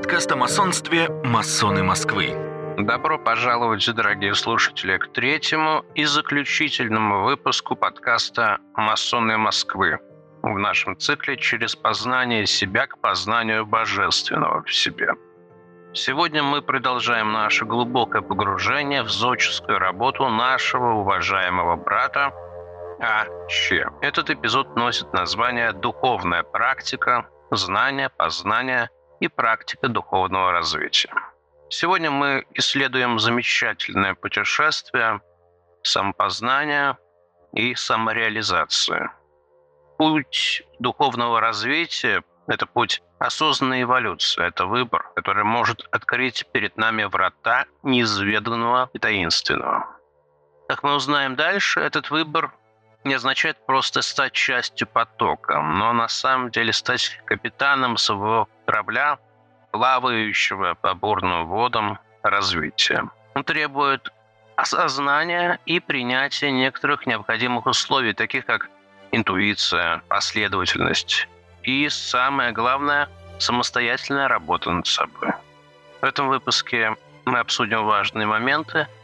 Подкаст о масонстве «Масоны Москвы». Добро пожаловать, дорогие слушатели, к третьему и заключительному выпуску подкаста «Масоны Москвы» в нашем цикле «Через познание себя к познанию божественного в себе». Сегодня мы продолжаем наше глубокое погружение в зодческую работу нашего уважаемого брата А. Че. Этот эпизод носит название «Духовная практика знания, познания и практика духовного развития. Сегодня мы исследуем замечательное путешествие самопознания и самореализации. Путь духовного развития – это путь осознанной эволюции, это выбор, который может открыть перед нами врата неизведанного и таинственного. Как мы узнаем дальше, этот выбор не означает просто стать частью потока, но на самом деле стать капитаном своего корабля, плавающего по бурным водам развития. Он требует осознания и принятия некоторых необходимых условий, таких как интуиция, последовательность и, самое главное, самостоятельная работа над собой. В этом выпуске мы обсудим важные моменты –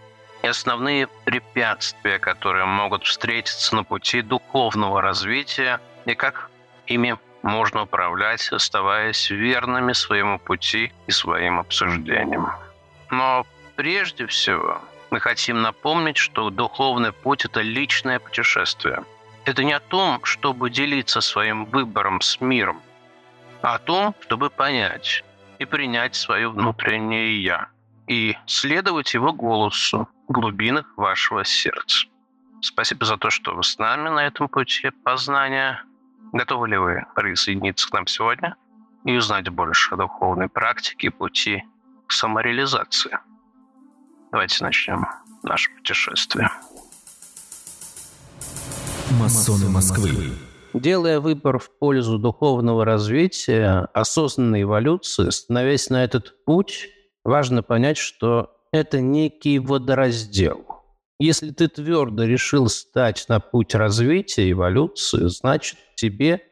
и основные препятствия, которые могут встретиться на пути духовного развития и как ими можно управлять, оставаясь верными своему пути и своим обсуждениям. Но прежде всего мы хотим напомнить, что духовный путь – это личное путешествие. Это не о том, чтобы делиться своим выбором с миром, а о том, чтобы понять и принять свое внутреннее «я» и следовать его голосу, глубинах вашего сердца. Спасибо за то, что вы с нами на этом пути познания. Готовы ли вы присоединиться к нам сегодня и узнать больше о духовной практике пути к самореализации? Давайте начнем наше путешествие. Масоны Москвы. Делая выбор в пользу духовного развития, осознанной эволюции, становясь на этот путь, важно понять, что это некий водораздел. Если ты твердо решил стать на путь развития, эволюции, значит, тебе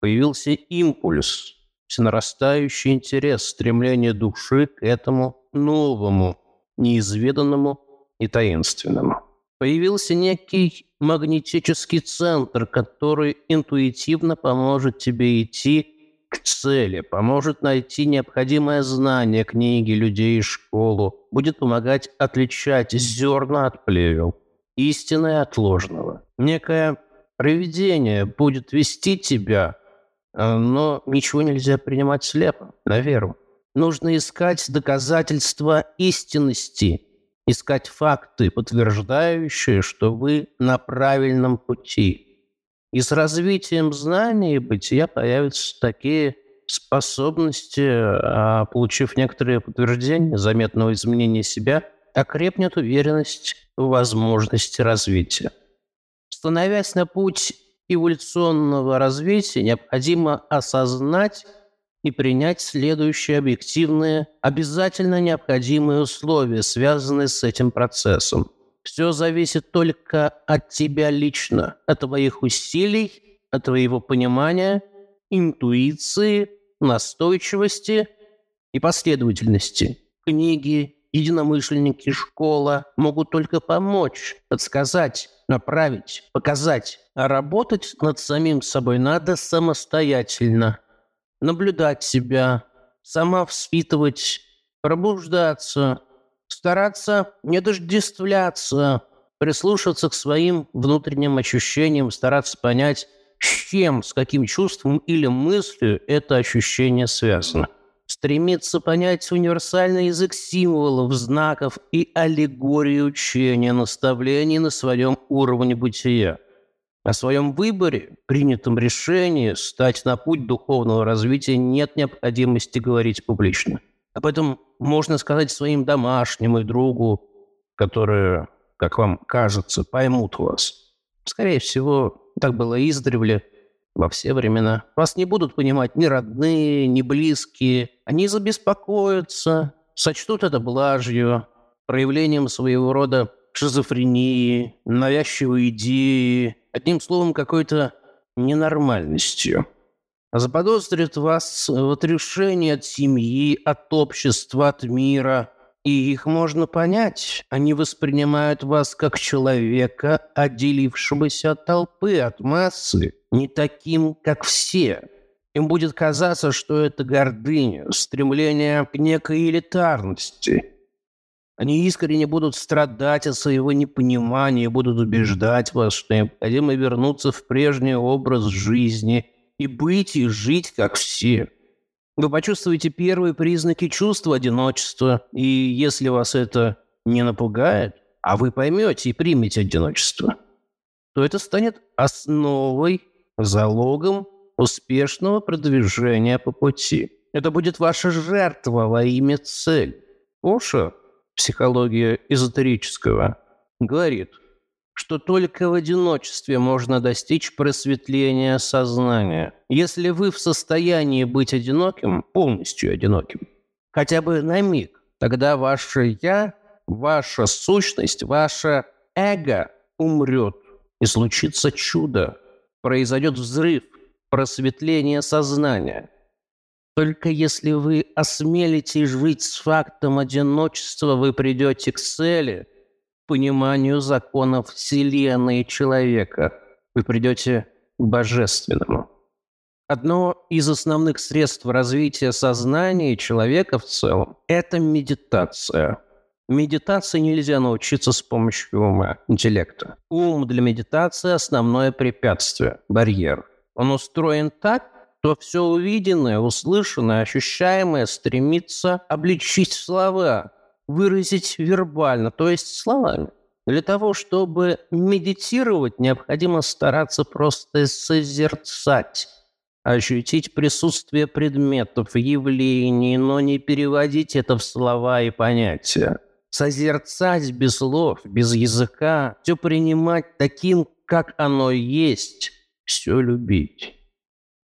появился импульс, нарастающий интерес, стремление души к этому новому, неизведанному и таинственному. Появился некий магнетический центр, который интуитивно поможет тебе идти к цели, поможет найти необходимое знание книги, людей и школу, будет помогать отличать зерна от плевел, истинное от ложного. Некое проведение будет вести тебя, э, но ничего нельзя принимать слепо, на веру. Нужно искать доказательства истинности, искать факты, подтверждающие, что вы на правильном пути – и с развитием знаний и бытия появятся такие способности, а, получив некоторые подтверждения заметного изменения себя, окрепнет уверенность в возможности развития. Становясь на путь эволюционного развития, необходимо осознать и принять следующие объективные, обязательно необходимые условия, связанные с этим процессом – все зависит только от тебя лично, от твоих усилий, от твоего понимания, интуиции, настойчивости и последовательности. Книги, единомышленники, школа могут только помочь, подсказать, направить, показать. А работать над самим собой надо самостоятельно. Наблюдать себя, сама воспитывать, пробуждаться, стараться не дождествляться, прислушаться к своим внутренним ощущениям, стараться понять, с чем, с каким чувством или мыслью это ощущение связано. Стремиться понять универсальный язык символов, знаков и аллегории учения, наставлений на своем уровне бытия. О своем выборе, принятом решении стать на путь духовного развития нет необходимости говорить публично. Об этом можно сказать своим домашним и другу, которые, как вам кажется, поймут вас. Скорее всего, так было издревле во все времена. Вас не будут понимать ни родные, ни близкие. Они забеспокоятся, сочтут это блажью, проявлением своего рода шизофрении, навязчивой идеи, одним словом, какой-то ненормальностью. Заподозрят вас в отрешении от семьи, от общества, от мира. И их можно понять. Они воспринимают вас как человека, отделившегося от толпы, от массы, не таким, как все. Им будет казаться, что это гордыня, стремление к некой элитарности. Они искренне будут страдать от своего непонимания, будут убеждать вас, что необходимо вернуться в прежний образ жизни и быть и жить, как все. Вы почувствуете первые признаки чувства одиночества, и если вас это не напугает, а вы поймете и примете одиночество, то это станет основой, залогом успешного продвижения по пути. Это будет ваша жертва во имя цели. Оша, психология эзотерического, говорит, что только в одиночестве можно достичь просветления сознания. Если вы в состоянии быть одиноким, полностью одиноким, хотя бы на миг, тогда ваше «я», ваша сущность, ваше эго умрет, и случится чудо. Произойдет взрыв, просветление сознания. Только если вы осмелитесь жить с фактом одиночества, вы придете к цели, пониманию законов Вселенной и человека. Вы придете к божественному. Одно из основных средств развития сознания человека в целом – это медитация. Медитации нельзя научиться с помощью ума, интеллекта. Ум для медитации – основное препятствие, барьер. Он устроен так, что все увиденное, услышанное, ощущаемое стремится обличить слова, выразить вербально, то есть словами. Для того, чтобы медитировать, необходимо стараться просто созерцать, ощутить присутствие предметов, явлений, но не переводить это в слова и понятия. Созерцать без слов, без языка, все принимать таким, как оно есть, все любить.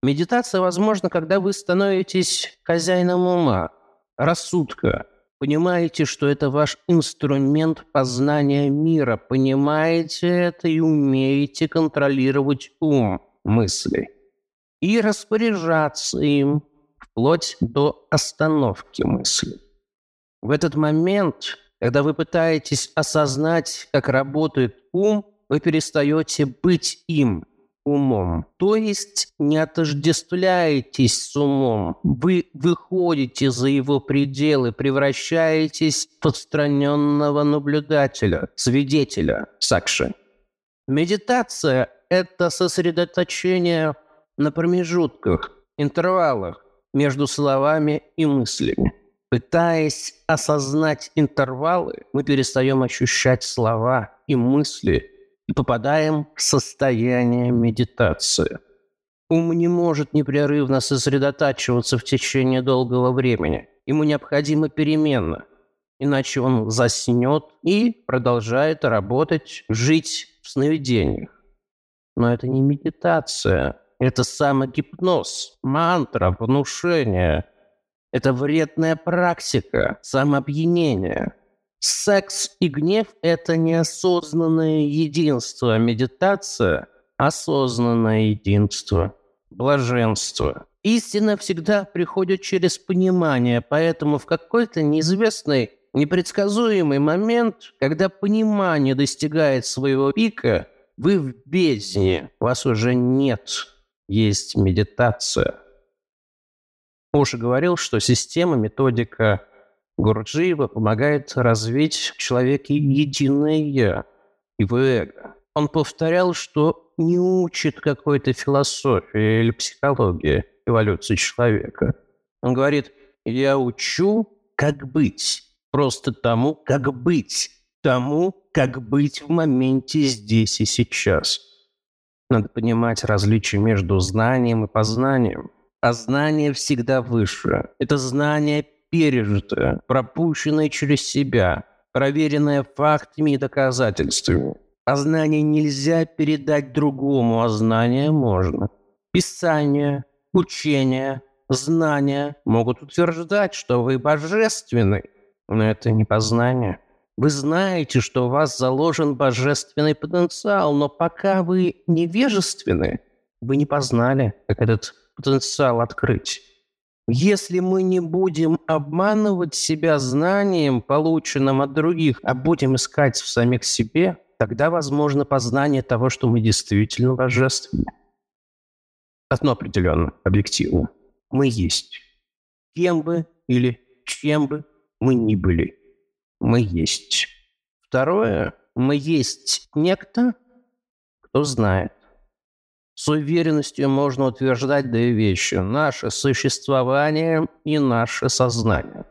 Медитация возможна, когда вы становитесь хозяином ума, рассудка, понимаете, что это ваш инструмент познания мира, понимаете это и умеете контролировать ум мысли. И распоряжаться им вплоть до остановки мысли. В этот момент, когда вы пытаетесь осознать, как работает ум, вы перестаете быть им – умом. То есть не отождествляетесь с умом. Вы выходите за его пределы, превращаетесь в подстраненного наблюдателя, свидетеля, сакши. Медитация – это сосредоточение на промежутках, интервалах между словами и мыслями. Пытаясь осознать интервалы, мы перестаем ощущать слова и мысли – попадаем в состояние медитации. Ум не может непрерывно сосредотачиваться в течение долгого времени. Ему необходима перемена, иначе он заснет и продолжает работать, жить в сновидениях. Но это не медитация, это самогипноз, мантра, внушение. Это вредная практика, самоопьянение – Секс и гнев – это неосознанное единство, медитация – осознанное единство, блаженство. Истина всегда приходит через понимание, поэтому в какой-то неизвестный, непредсказуемый момент, когда понимание достигает своего пика, вы в бездне, вас уже нет, есть медитация. Оша говорил, что система, методика – Гурджиева помогает развить в человеке единое «я», его эго. Он повторял, что не учит какой-то философии или психологии эволюции человека. Он говорит, я учу, как быть, просто тому, как быть, тому, как быть в моменте здесь и сейчас. Надо понимать различия между знанием и познанием. А знание всегда выше. Это знание пережитое, пропущенное через себя, проверенное фактами и доказательствами. А знание нельзя передать другому, а знание можно. Писание, учение, знания могут утверждать, что вы божественны, но это не познание. Вы знаете, что у вас заложен божественный потенциал, но пока вы невежественны, вы не познали, как этот потенциал открыть. Если мы не будем обманывать себя знанием, полученным от других, а будем искать в самих себе, тогда возможно познание того, что мы действительно божественны. Одно определенно, объективно. Мы есть. Кем бы или чем бы мы ни были. Мы есть. Второе. Мы есть некто, кто знает. С уверенностью можно утверждать две вещи. Наше существование и наше сознание.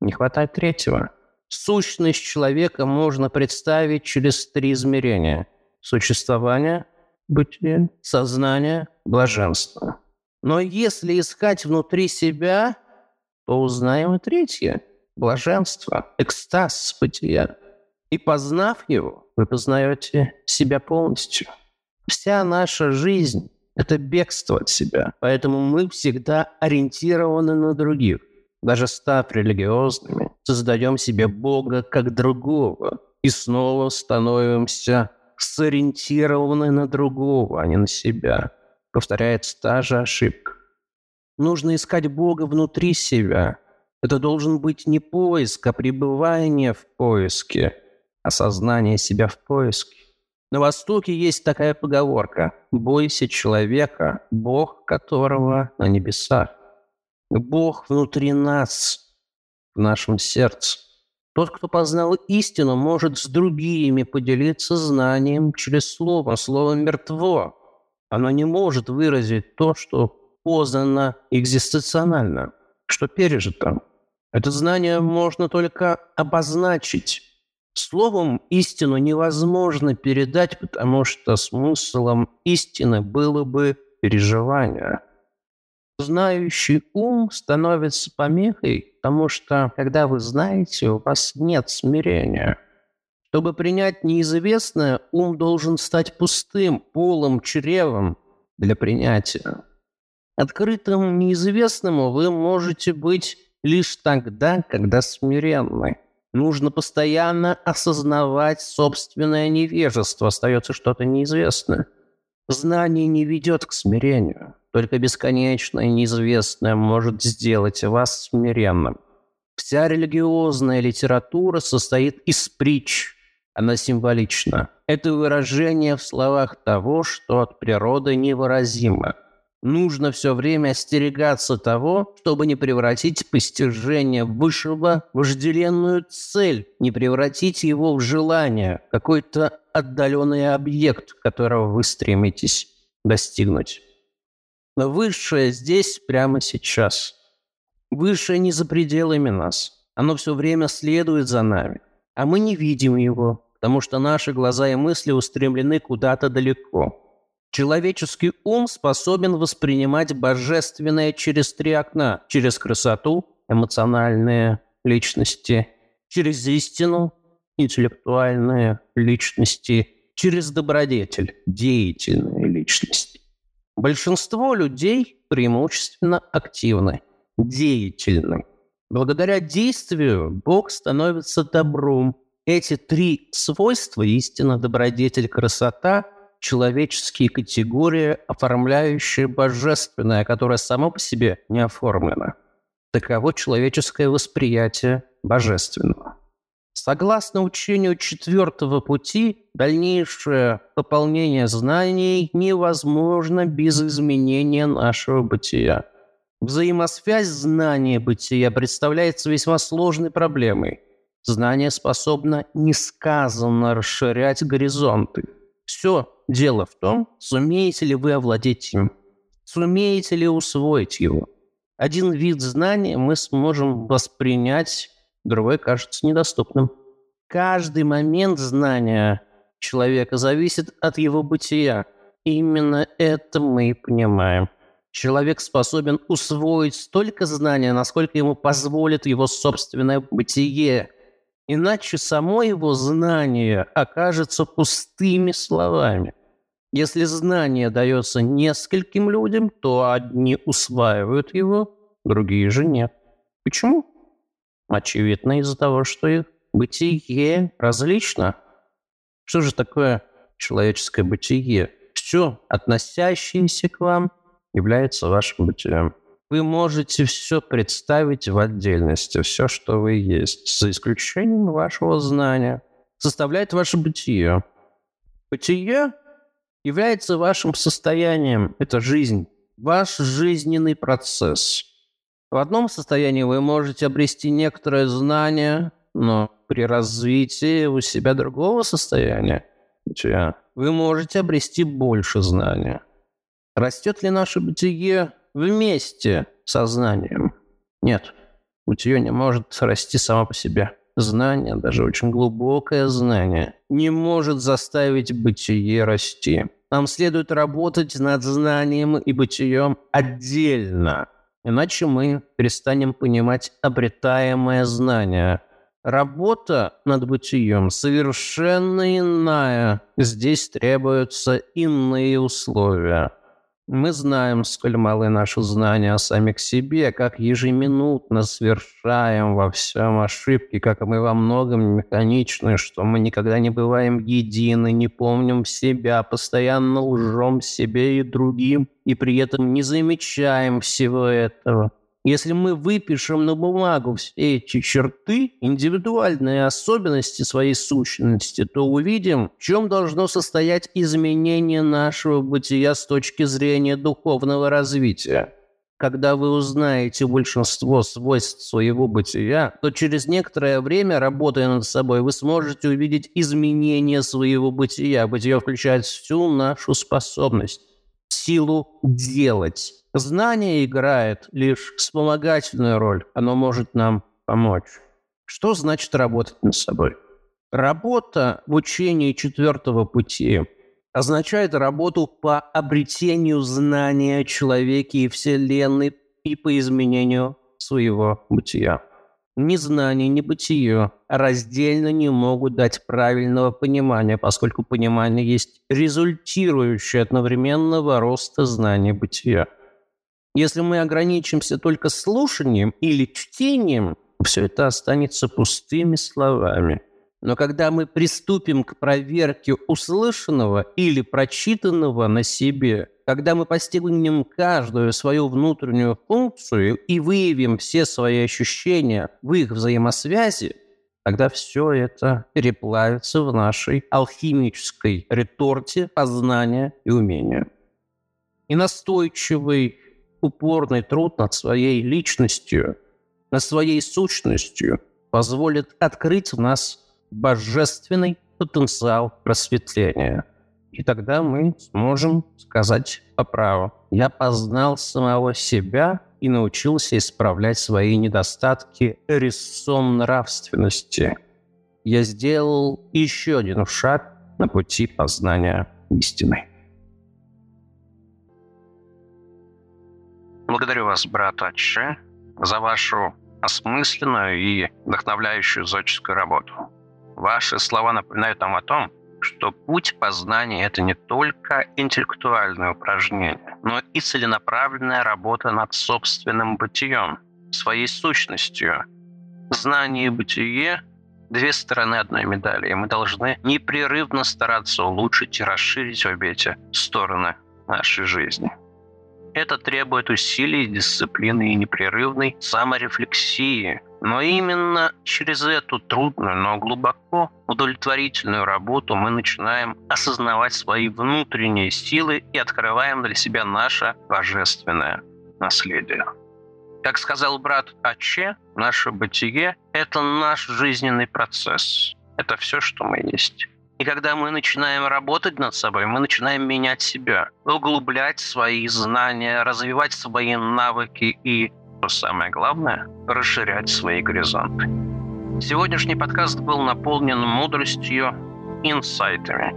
Не хватает третьего. Сущность человека можно представить через три измерения. Существование, бытие, сознание, блаженство. Но если искать внутри себя, то узнаем и третье – блаженство, экстаз бытия. И познав его, вы познаете себя полностью – Вся наша жизнь – это бегство от себя. Поэтому мы всегда ориентированы на других. Даже став религиозными, создаем себе Бога как другого. И снова становимся сориентированы на другого, а не на себя. Повторяется та же ошибка. Нужно искать Бога внутри себя. Это должен быть не поиск, а пребывание в поиске, осознание себя в поиске. На Востоке есть такая поговорка «Бойся человека, Бог которого на небесах». Бог внутри нас, в нашем сердце. Тот, кто познал истину, может с другими поделиться знанием через слово. Слово мертво. Оно не может выразить то, что познано экзистенционально, что пережито. Это знание можно только обозначить, Словом, истину невозможно передать, потому что смыслом истины было бы переживание. Знающий ум становится помехой, потому что, когда вы знаете, у вас нет смирения. Чтобы принять неизвестное, ум должен стать пустым, полым, чревом для принятия. Открытым неизвестному вы можете быть лишь тогда, когда смиренны. Нужно постоянно осознавать собственное невежество, остается что-то неизвестное. Знание не ведет к смирению. Только бесконечное неизвестное может сделать вас смиренным. Вся религиозная литература состоит из притч. Она символична. Это выражение в словах того, что от природы невыразимо. Нужно все время остерегаться того, чтобы не превратить постижение высшего в вожделенную цель, не превратить его в желание, какой-то отдаленный объект, которого вы стремитесь достигнуть. Но высшее здесь, прямо сейчас. Высшее не за пределами нас. Оно все время следует за нами. А мы не видим его, потому что наши глаза и мысли устремлены куда-то далеко. Человеческий ум способен воспринимать божественное через три окна. Через красоту, эмоциональные личности, через истину, интеллектуальные личности, через добродетель, деятельные личности. Большинство людей преимущественно активны, деятельны. Благодаря действию Бог становится добром. Эти три свойства – истина, добродетель, красота – человеческие категории, оформляющие божественное, которое само по себе не оформлено. Таково человеческое восприятие божественного. Согласно учению четвертого пути, дальнейшее пополнение знаний невозможно без изменения нашего бытия. Взаимосвязь знания бытия представляется весьма сложной проблемой. Знание способно несказанно расширять горизонты. Все Дело в том, сумеете ли вы овладеть им, сумеете ли усвоить его. Один вид знания мы сможем воспринять, другой кажется недоступным. Каждый момент знания человека зависит от его бытия. Именно это мы и понимаем. Человек способен усвоить столько знания, насколько ему позволит его собственное бытие – Иначе само его знание окажется пустыми словами. Если знание дается нескольким людям, то одни усваивают его, другие же нет. Почему? Очевидно, из-за того, что их бытие различно. Что же такое человеческое бытие? Все, относящееся к вам, является вашим бытием. Вы можете все представить в отдельности, все, что вы есть, за исключением вашего знания, составляет ваше бытие. Бытие является вашим состоянием, это жизнь, ваш жизненный процесс. В одном состоянии вы можете обрести некоторое знание, но при развитии у себя другого состояния вы можете обрести больше знания. Растет ли наше бытие вместе со знанием? Нет, бытие не может расти само по себе. Знание, даже очень глубокое знание, не может заставить бытие расти. Нам следует работать над знанием и бытием отдельно, иначе мы перестанем понимать обретаемое знание – Работа над бытием совершенно иная. Здесь требуются иные условия. Мы знаем, сколь малы наши знания о самих себе, как ежеминутно совершаем во всем ошибки, как мы во многом механичны, что мы никогда не бываем едины, не помним себя, постоянно лжем себе и другим, и при этом не замечаем всего этого. Если мы выпишем на бумагу все эти черты, индивидуальные особенности своей сущности, то увидим, в чем должно состоять изменение нашего бытия с точки зрения духовного развития. Когда вы узнаете большинство свойств своего бытия, то через некоторое время, работая над собой, вы сможете увидеть изменение своего бытия. Бытие включает всю нашу способность, силу делать Знание играет лишь вспомогательную роль. Оно может нам помочь. Что значит работать над собой? Работа в учении четвертого пути означает работу по обретению знания о человеке и Вселенной и по изменению своего бытия. Ни знание, ни бытие раздельно не могут дать правильного понимания, поскольку понимание есть результирующее одновременного роста знания бытия. Если мы ограничимся только слушанием или чтением, все это останется пустыми словами. Но когда мы приступим к проверке услышанного или прочитанного на себе, когда мы постигнем каждую свою внутреннюю функцию и выявим все свои ощущения в их взаимосвязи, тогда все это переплавится в нашей алхимической реторте познания и умения. И настойчивый упорный труд над своей личностью, над своей сущностью позволит открыть в нас божественный потенциал просветления. И тогда мы сможем сказать по праву. Я познал самого себя и научился исправлять свои недостатки резцом нравственности. Я сделал еще один шаг на пути познания истины. Благодарю вас, брат Аче, за вашу осмысленную и вдохновляющую зодческую работу. Ваши слова напоминают нам о том, что путь познания – это не только интеллектуальное упражнение, но и целенаправленная работа над собственным бытием, своей сущностью. Знание и бытие – две стороны одной медали, и мы должны непрерывно стараться улучшить и расширить обе эти стороны нашей жизни – это требует усилий, дисциплины и непрерывной саморефлексии. Но именно через эту трудную, но глубоко удовлетворительную работу мы начинаем осознавать свои внутренние силы и открываем для себя наше божественное наследие. Как сказал брат Аче, наше бытие – это наш жизненный процесс. Это все, что мы есть. И когда мы начинаем работать над собой, мы начинаем менять себя, углублять свои знания, развивать свои навыки и, самое главное, расширять свои горизонты. Сегодняшний подкаст был наполнен мудростью, инсайтами.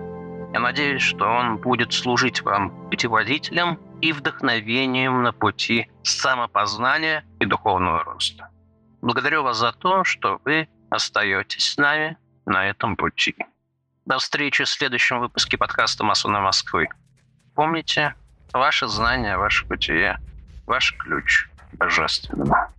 Я надеюсь, что он будет служить вам путеводителем и вдохновением на пути самопознания и духовного роста. Благодарю вас за то, что вы остаетесь с нами на этом пути. До встречи в следующем выпуске подкаста «Масоны Москвы». Помните, ваше знание, ваше бытие, ваш ключ божественного.